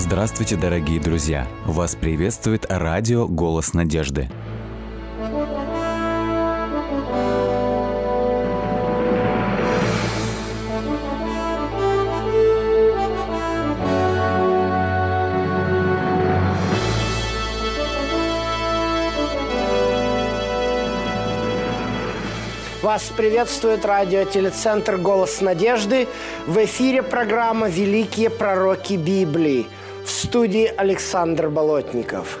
Здравствуйте, дорогие друзья! Вас приветствует радио «Голос надежды». Вас приветствует радиотелецентр «Голос надежды». В эфире программа «Великие пророки Библии». Студии Александр Болотников.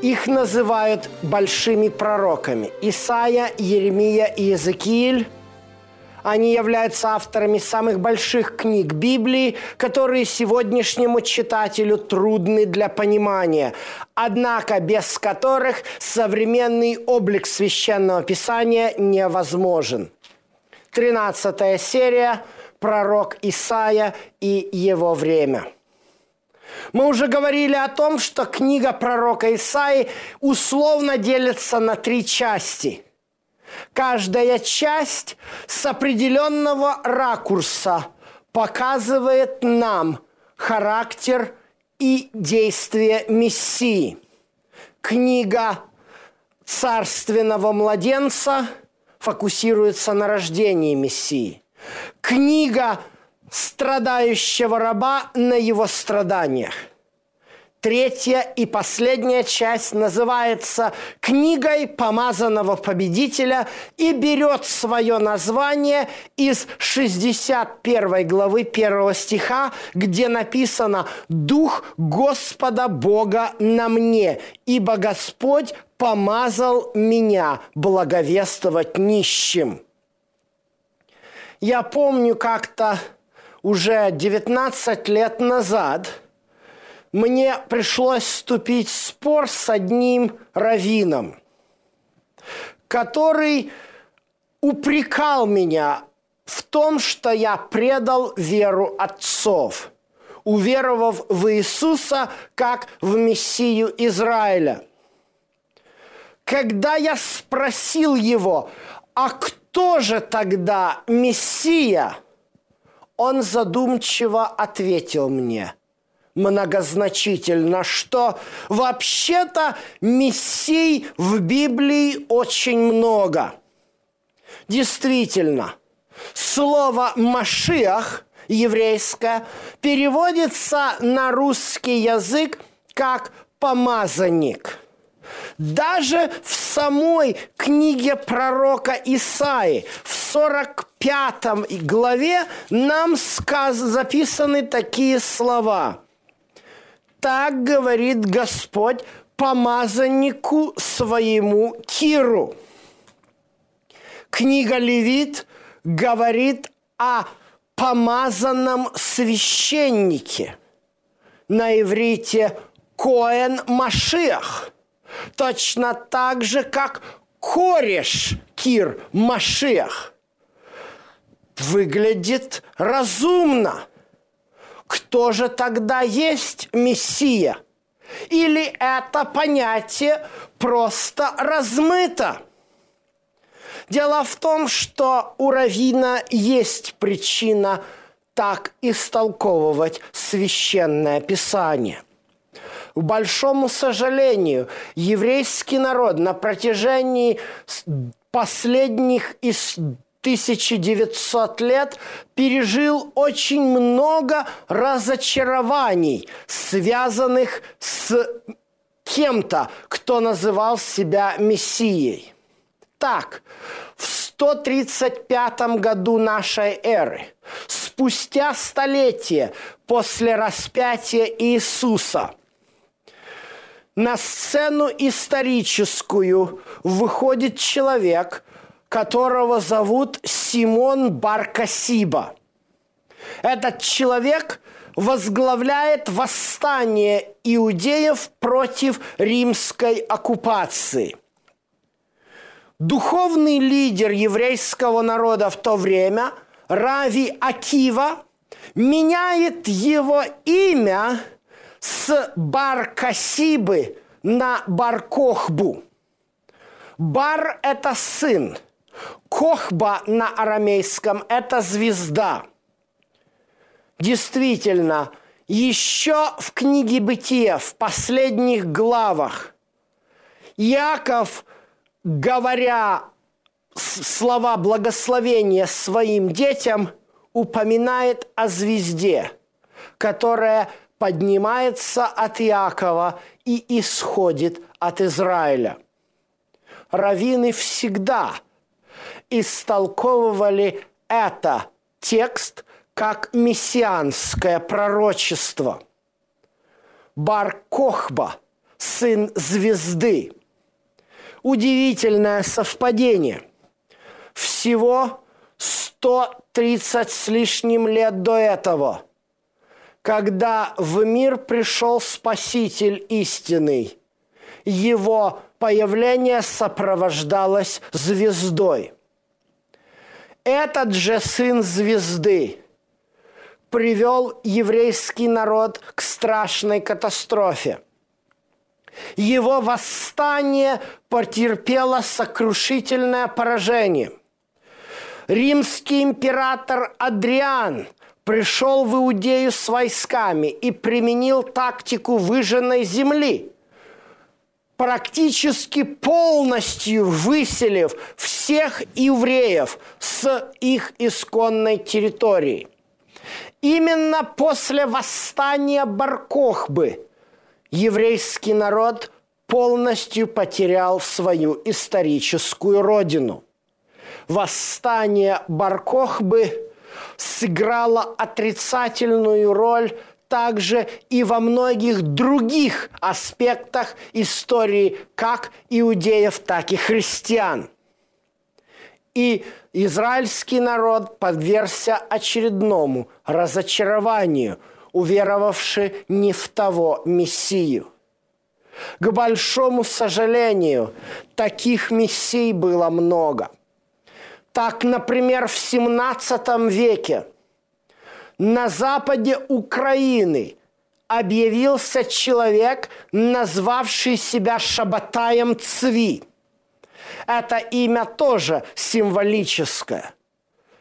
Их называют большими пророками. Исаия, Еремия и Иезекииль – они являются авторами самых больших книг Библии, которые сегодняшнему читателю трудны для понимания, однако без которых современный облик священного писания невозможен. Тринадцатая серия «Пророк Исаия и его время». Мы уже говорили о том, что книга пророка Исаи условно делится на три части – Каждая часть с определенного ракурса показывает нам характер и действие Мессии. Книга царственного младенца фокусируется на рождении Мессии. Книга страдающего раба на его страданиях. Третья и последняя часть называется «Книгой помазанного победителя» и берет свое название из 61 главы 1 стиха, где написано «Дух Господа Бога на мне, ибо Господь помазал меня благовествовать нищим». Я помню как-то уже 19 лет назад – мне пришлось вступить в спор с одним раввином, который упрекал меня в том, что я предал веру отцов, уверовав в Иисуса как в Мессию Израиля. Когда я спросил его, а кто же тогда Мессия, он задумчиво ответил мне – многозначительно, что вообще-то мессий в Библии очень много. Действительно, слово «машиах» еврейское переводится на русский язык как «помазанник». Даже в самой книге пророка Исаи, в 45 главе, нам сказ... записаны такие слова – так говорит Господь помазаннику своему Киру. Книга Левит говорит о помазанном священнике. На иврите Коэн Машиах. Точно так же, как кореш Кир Машиах. Выглядит разумно – кто же тогда есть Мессия? Или это понятие просто размыто? Дело в том, что у Равина есть причина так истолковывать священное писание. К большому сожалению, еврейский народ на протяжении последних 1900 лет пережил очень много разочарований, связанных с кем-то, кто называл себя Мессией. Так, в 135 году нашей эры, спустя столетие после распятия Иисуса, на сцену историческую выходит человек – которого зовут Симон Баркасиба. Этот человек возглавляет восстание иудеев против римской оккупации. Духовный лидер еврейского народа в то время, Рави Акива, меняет его имя с Баркасибы на Баркохбу. Бар – это сын – Кохба на арамейском – это звезда. Действительно, Еще в книге Бытия, в последних главах, Яков, говоря слова благословения своим детям, упоминает о звезде, которая поднимается от Иакова и исходит от Израиля. Равины всегда истолковывали это текст как мессианское пророчество. Бар Кохба, сын звезды. Удивительное совпадение. Всего 130 с лишним лет до этого – когда в мир пришел Спаситель истинный, его появление сопровождалось звездой. Этот же сын звезды привел еврейский народ к страшной катастрофе. Его восстание потерпело сокрушительное поражение. Римский император Адриан – пришел в Иудею с войсками и применил тактику выжженной земли, практически полностью выселив всех евреев с их исконной территории. Именно после восстания Баркохбы еврейский народ полностью потерял свою историческую родину. Восстание Баркохбы сыграла отрицательную роль также и во многих других аспектах истории как иудеев, так и христиан. И израильский народ подвергся очередному разочарованию, уверовавший не в того Мессию. К большому сожалению, таких мессий было много – так, например, в 17 веке на западе Украины объявился человек, назвавший себя Шабатаем Цви. Это имя тоже символическое.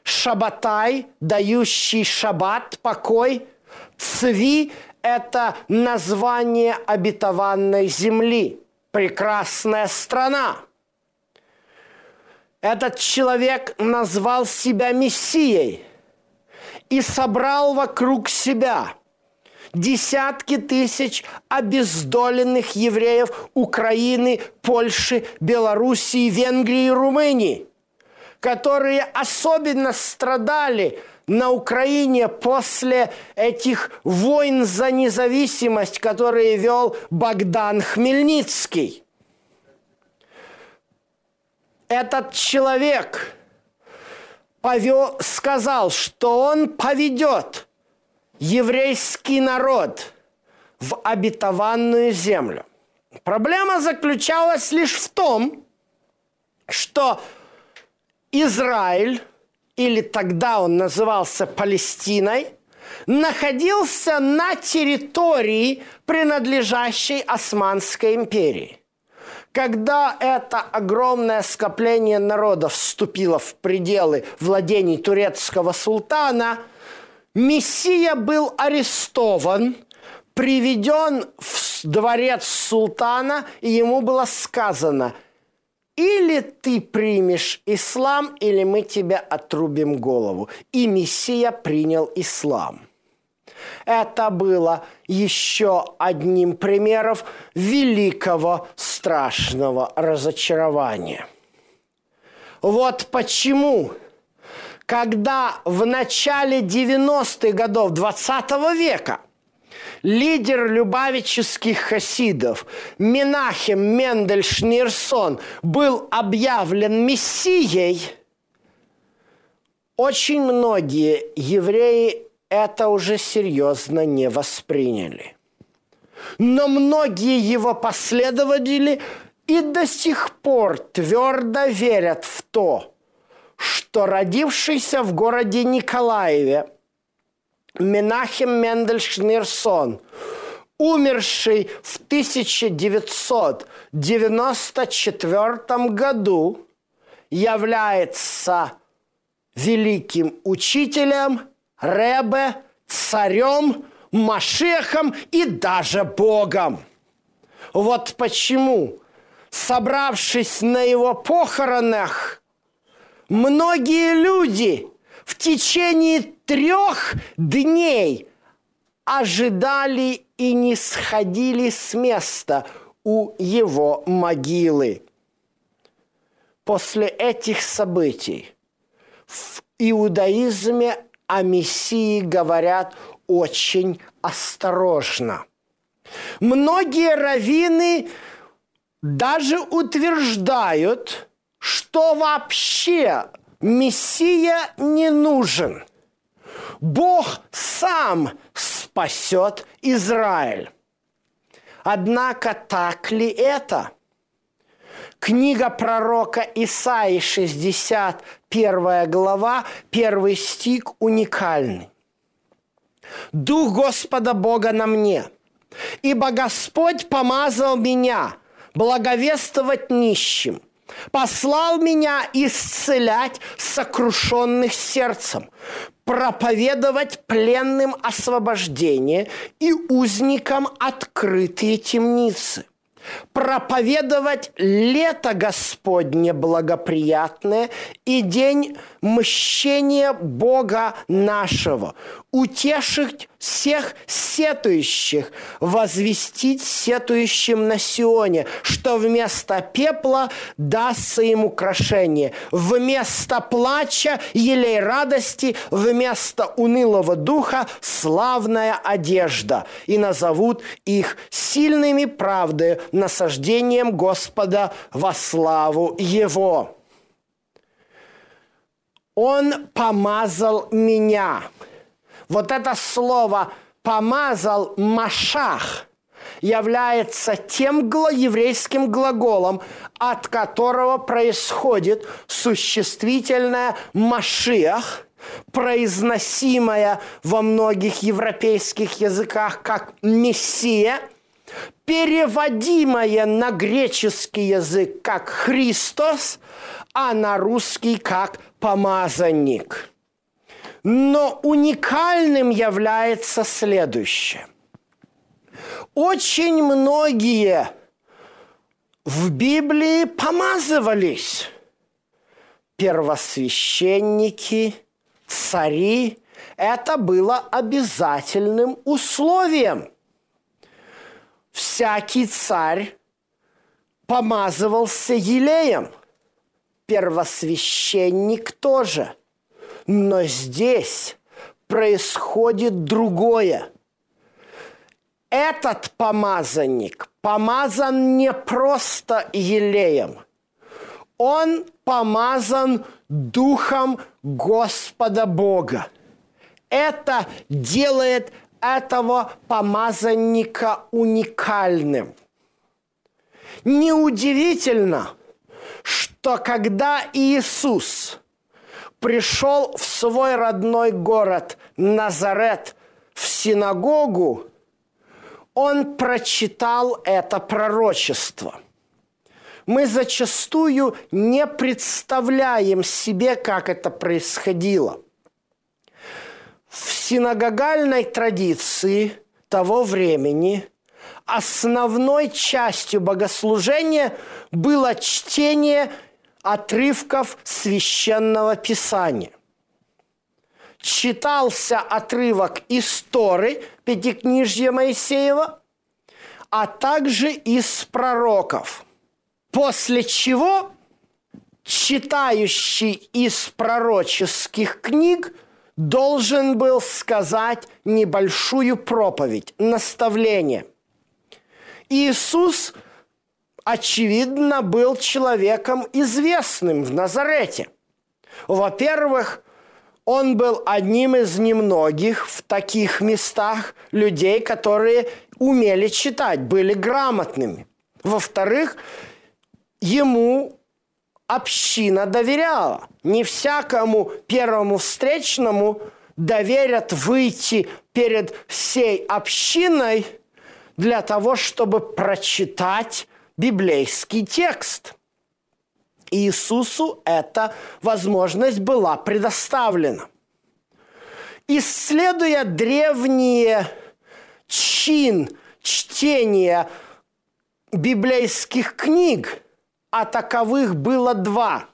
Шабатай, дающий шаббат, покой. Цви – это название обетованной земли, прекрасная страна – этот человек назвал себя Мессией и собрал вокруг себя десятки тысяч обездоленных евреев Украины, Польши, Белоруссии, Венгрии и Румынии, которые особенно страдали на Украине после этих войн за независимость, которые вел Богдан Хмельницкий – этот человек повел, сказал, что он поведет еврейский народ в обетованную землю. Проблема заключалась лишь в том, что Израиль, или тогда он назывался Палестиной, находился на территории, принадлежащей Османской империи. Когда это огромное скопление народов вступило в пределы владений турецкого султана, Мессия был арестован, приведен в дворец султана, и ему было сказано, или ты примешь ислам, или мы тебе отрубим голову. И Мессия принял ислам – это было еще одним примером великого страшного разочарования. Вот почему, когда в начале 90-х годов 20 века лидер любавических хасидов Минахем Мендель Шнирсон был объявлен мессией, очень многие евреи это уже серьезно не восприняли. Но многие его последователи и до сих пор твердо верят в то, что родившийся в городе Николаеве Менахем Мендель Шнирсон, умерший в 1994 году, является великим учителем – Ребе, царем, Машехом и даже Богом. Вот почему, собравшись на его похоронах, многие люди в течение трех дней ожидали и не сходили с места у его могилы. После этих событий в иудаизме о Мессии говорят очень осторожно. Многие раввины даже утверждают, что вообще Мессия не нужен. Бог сам спасет Израиль. Однако так ли это? Книга пророка Исаи, 61 глава, первый стих уникальный. «Дух Господа Бога на мне, ибо Господь помазал меня благовествовать нищим, послал меня исцелять сокрушенных сердцем, проповедовать пленным освобождение и узникам открытые темницы, проповедовать лето Господне благоприятное и день мщения Бога нашего, утешить всех сетующих, возвестить сетующим на Сионе, что вместо пепла дастся им украшение, вместо плача елей радости, вместо унылого духа славная одежда, и назовут их сильными правды, насаждением Господа во славу Его. Он помазал меня – вот это слово «помазал Машах» является тем еврейским глаголом, от которого происходит существительное «машиах», произносимое во многих европейских языках как «мессия», переводимое на греческий язык как «Христос», а на русский как «помазанник». Но уникальным является следующее. Очень многие в Библии помазывались. Первосвященники, цари. Это было обязательным условием. Всякий царь помазывался елеем. Первосвященник тоже – но здесь происходит другое. Этот помазанник помазан не просто елеем. Он помазан Духом Господа Бога. Это делает этого помазанника уникальным. Неудивительно, что когда Иисус пришел в свой родной город Назарет в синагогу, он прочитал это пророчество. Мы зачастую не представляем себе, как это происходило. В синагогальной традиции того времени основной частью богослужения было чтение отрывков священного писания. Читался отрывок из Торы, Пятикнижья Моисеева, а также из пророков. После чего читающий из пророческих книг должен был сказать небольшую проповедь, наставление. Иисус – очевидно, был человеком известным в Назарете. Во-первых, он был одним из немногих в таких местах людей, которые умели читать, были грамотными. Во-вторых, ему община доверяла. Не всякому первому встречному доверят выйти перед всей общиной для того, чтобы прочитать библейский текст. Иисусу эта возможность была предоставлена. Исследуя древние чин чтения библейских книг, а таковых было два.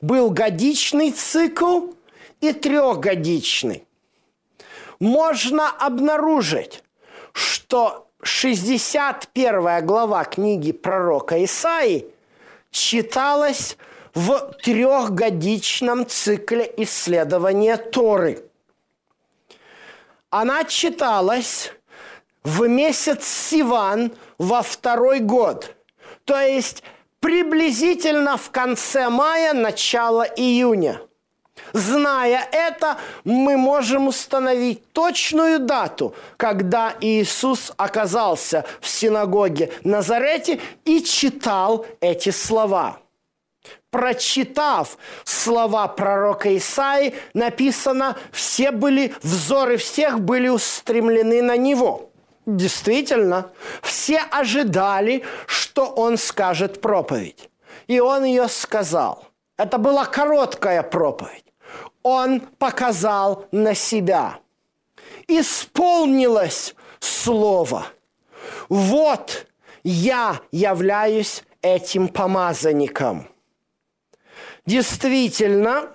Был годичный цикл и трехгодичный. Можно обнаружить, что 61 глава книги пророка Исаи читалась в трехгодичном цикле исследования Торы. Она читалась в месяц Сиван во второй год, то есть приблизительно в конце мая, начало июня – Зная это, мы можем установить точную дату, когда Иисус оказался в синагоге Назарете и читал эти слова. Прочитав слова пророка Исаи, написано, все были, взоры всех были устремлены на него. Действительно, все ожидали, что он скажет проповедь. И он ее сказал. Это была короткая проповедь он показал на себя. Исполнилось слово. Вот я являюсь этим помазанником. Действительно,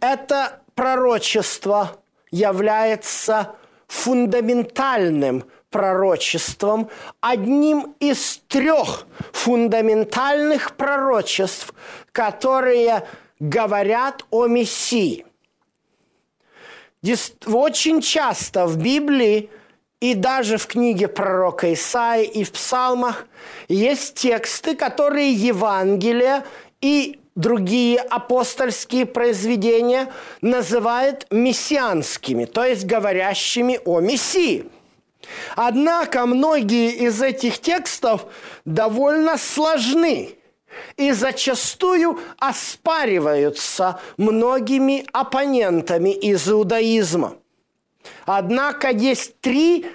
это пророчество является фундаментальным пророчеством, одним из трех фундаментальных пророчеств, которые говорят о Мессии. Очень часто в Библии и даже в книге пророка Исаи и в псалмах есть тексты, которые Евангелие и другие апостольские произведения называют мессианскими, то есть говорящими о Мессии. Однако многие из этих текстов довольно сложны и зачастую оспариваются многими оппонентами из иудаизма. Однако есть три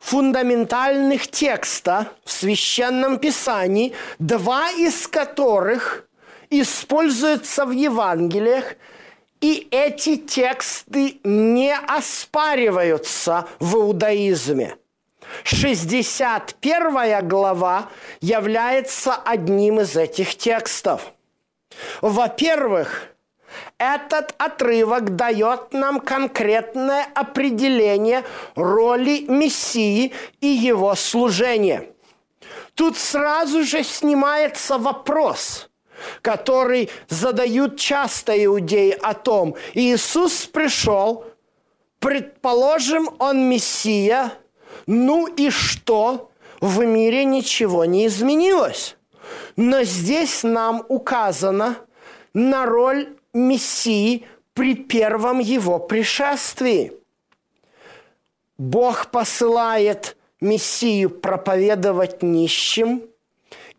фундаментальных текста в Священном Писании, два из которых используются в Евангелиях, и эти тексты не оспариваются в иудаизме – 61 глава является одним из этих текстов. Во-первых, этот отрывок дает нам конкретное определение роли Мессии и его служения. Тут сразу же снимается вопрос, который задают часто иудеи о том, Иисус пришел, предположим, он Мессия – ну и что? В мире ничего не изменилось. Но здесь нам указано на роль Мессии при первом его пришествии. Бог посылает Мессию проповедовать нищим,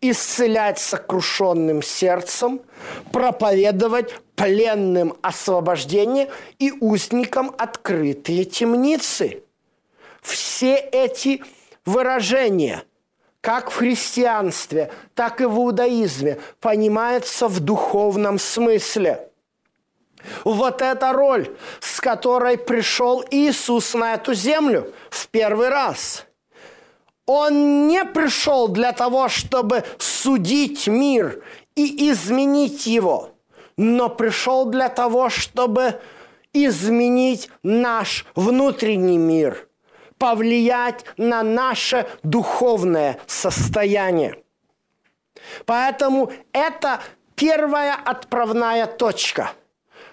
исцелять сокрушенным сердцем, проповедовать пленным освобождение и узникам открытые темницы – все эти выражения, как в христианстве, так и в иудаизме, понимаются в духовном смысле. Вот эта роль, с которой пришел Иисус на эту землю в первый раз. Он не пришел для того, чтобы судить мир и изменить его, но пришел для того, чтобы изменить наш внутренний мир – повлиять на наше духовное состояние. Поэтому это первая отправная точка.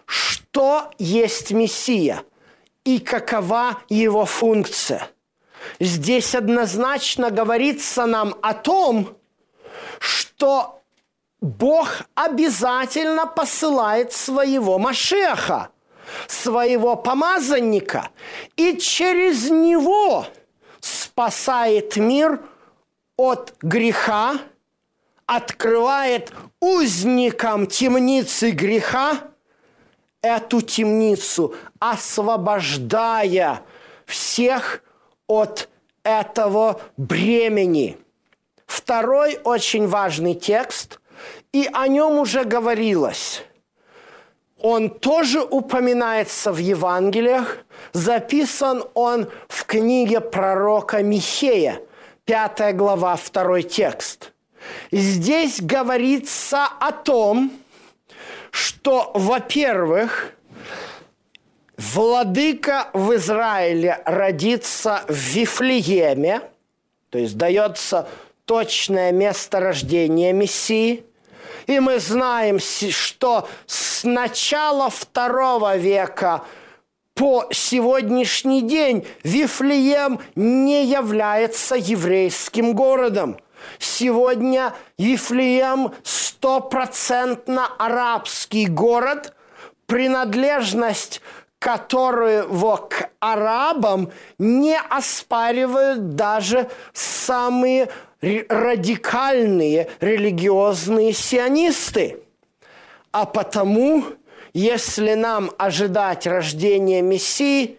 Что есть Мессия и какова его функция? Здесь однозначно говорится нам о том, что Бог обязательно посылает своего Машеха – своего помазанника и через него спасает мир от греха, открывает узникам темницы греха эту темницу, освобождая всех от этого бремени. Второй очень важный текст, и о нем уже говорилось – он тоже упоминается в Евангелиях. Записан он в книге пророка Михея, 5 глава, 2 текст. Здесь говорится о том, что, во-первых, владыка в Израиле родится в Вифлееме, то есть дается точное место рождения Мессии. И мы знаем, что с начала второго века по сегодняшний день Вифлеем не является еврейским городом. Сегодня Вифлеем стопроцентно арабский город, принадлежность которого к арабам не оспаривают даже самые радикальные религиозные сионисты. А потому, если нам ожидать рождения Мессии,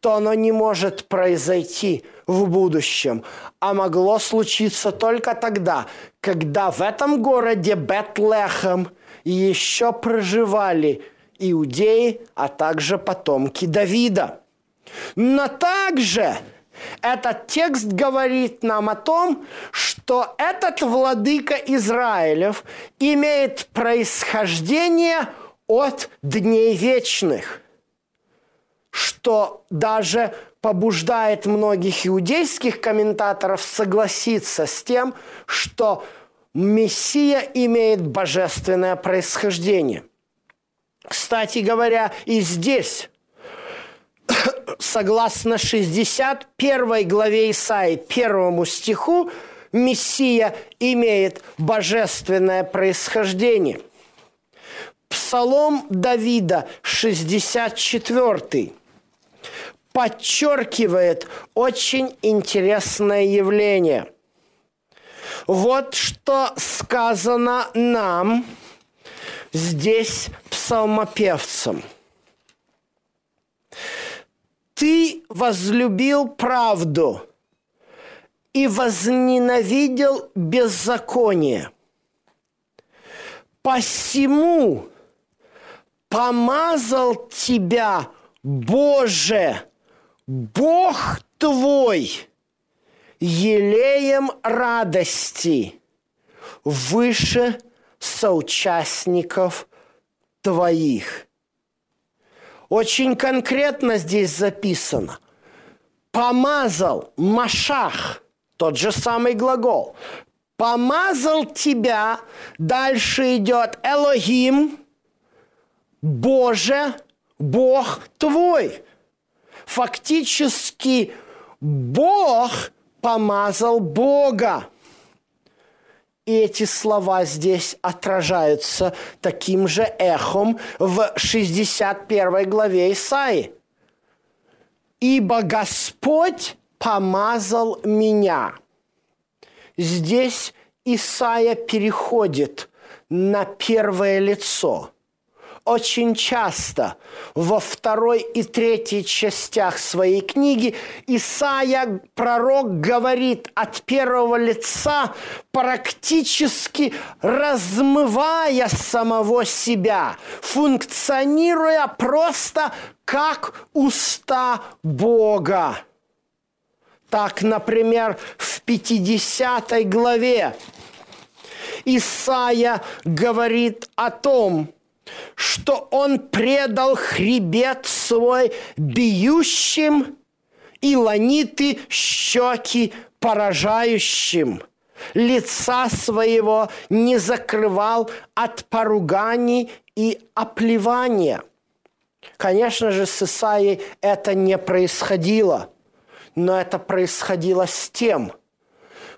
то оно не может произойти в будущем, а могло случиться только тогда, когда в этом городе Бетлехем еще проживали иудеи, а также потомки Давида. Но также этот текст говорит нам о том, что этот владыка Израилев имеет происхождение от дней вечных, что даже побуждает многих иудейских комментаторов согласиться с тем, что Мессия имеет божественное происхождение. Кстати говоря, и здесь согласно 61 главе Исаи, первому стиху, Мессия имеет божественное происхождение. Псалом Давида, 64 подчеркивает очень интересное явление. Вот что сказано нам здесь псалмопевцам – ты возлюбил правду и возненавидел беззаконие. Посему помазал тебя, Боже, Бог твой, елеем радости выше соучастников твоих. Очень конкретно здесь записано. Помазал Машах, тот же самый глагол. Помазал тебя, дальше идет Элогим, Боже, Бог твой. Фактически Бог помазал Бога. И эти слова здесь отражаются таким же эхом в 61 главе Исаи. «Ибо Господь помазал меня». Здесь Исаия переходит на первое лицо – очень часто во второй и третьей частях своей книги Исаия, пророк, говорит от первого лица, практически размывая самого себя, функционируя просто как уста Бога. Так, например, в 50 главе Исаия говорит о том, что он предал хребет свой бьющим и ланиты щеки поражающим. Лица своего не закрывал от поруганий и оплевания. Конечно же, с Исаией это не происходило, но это происходило с тем,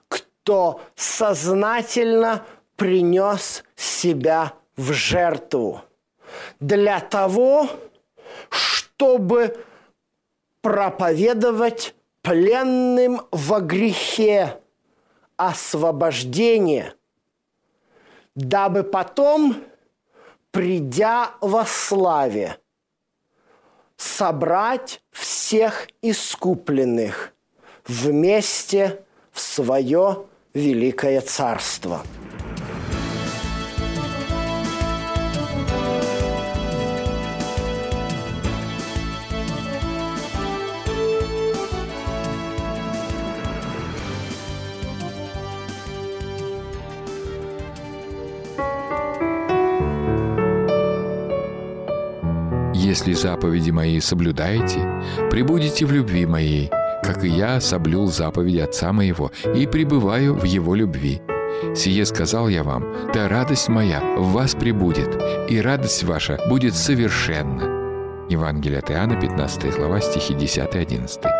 кто сознательно принес себя в жертву для того, чтобы проповедовать пленным во грехе освобождение, дабы потом, придя во славе, собрать всех искупленных вместе в свое великое царство – Если заповеди мои соблюдаете, прибудете в любви моей, как и я соблюл заповеди Отца моего и пребываю в Его любви. Сие сказал я вам, да радость моя в вас прибудет, и радость ваша будет совершенна». Евангелие от Иоанна, 15 глава, стихи 10-11.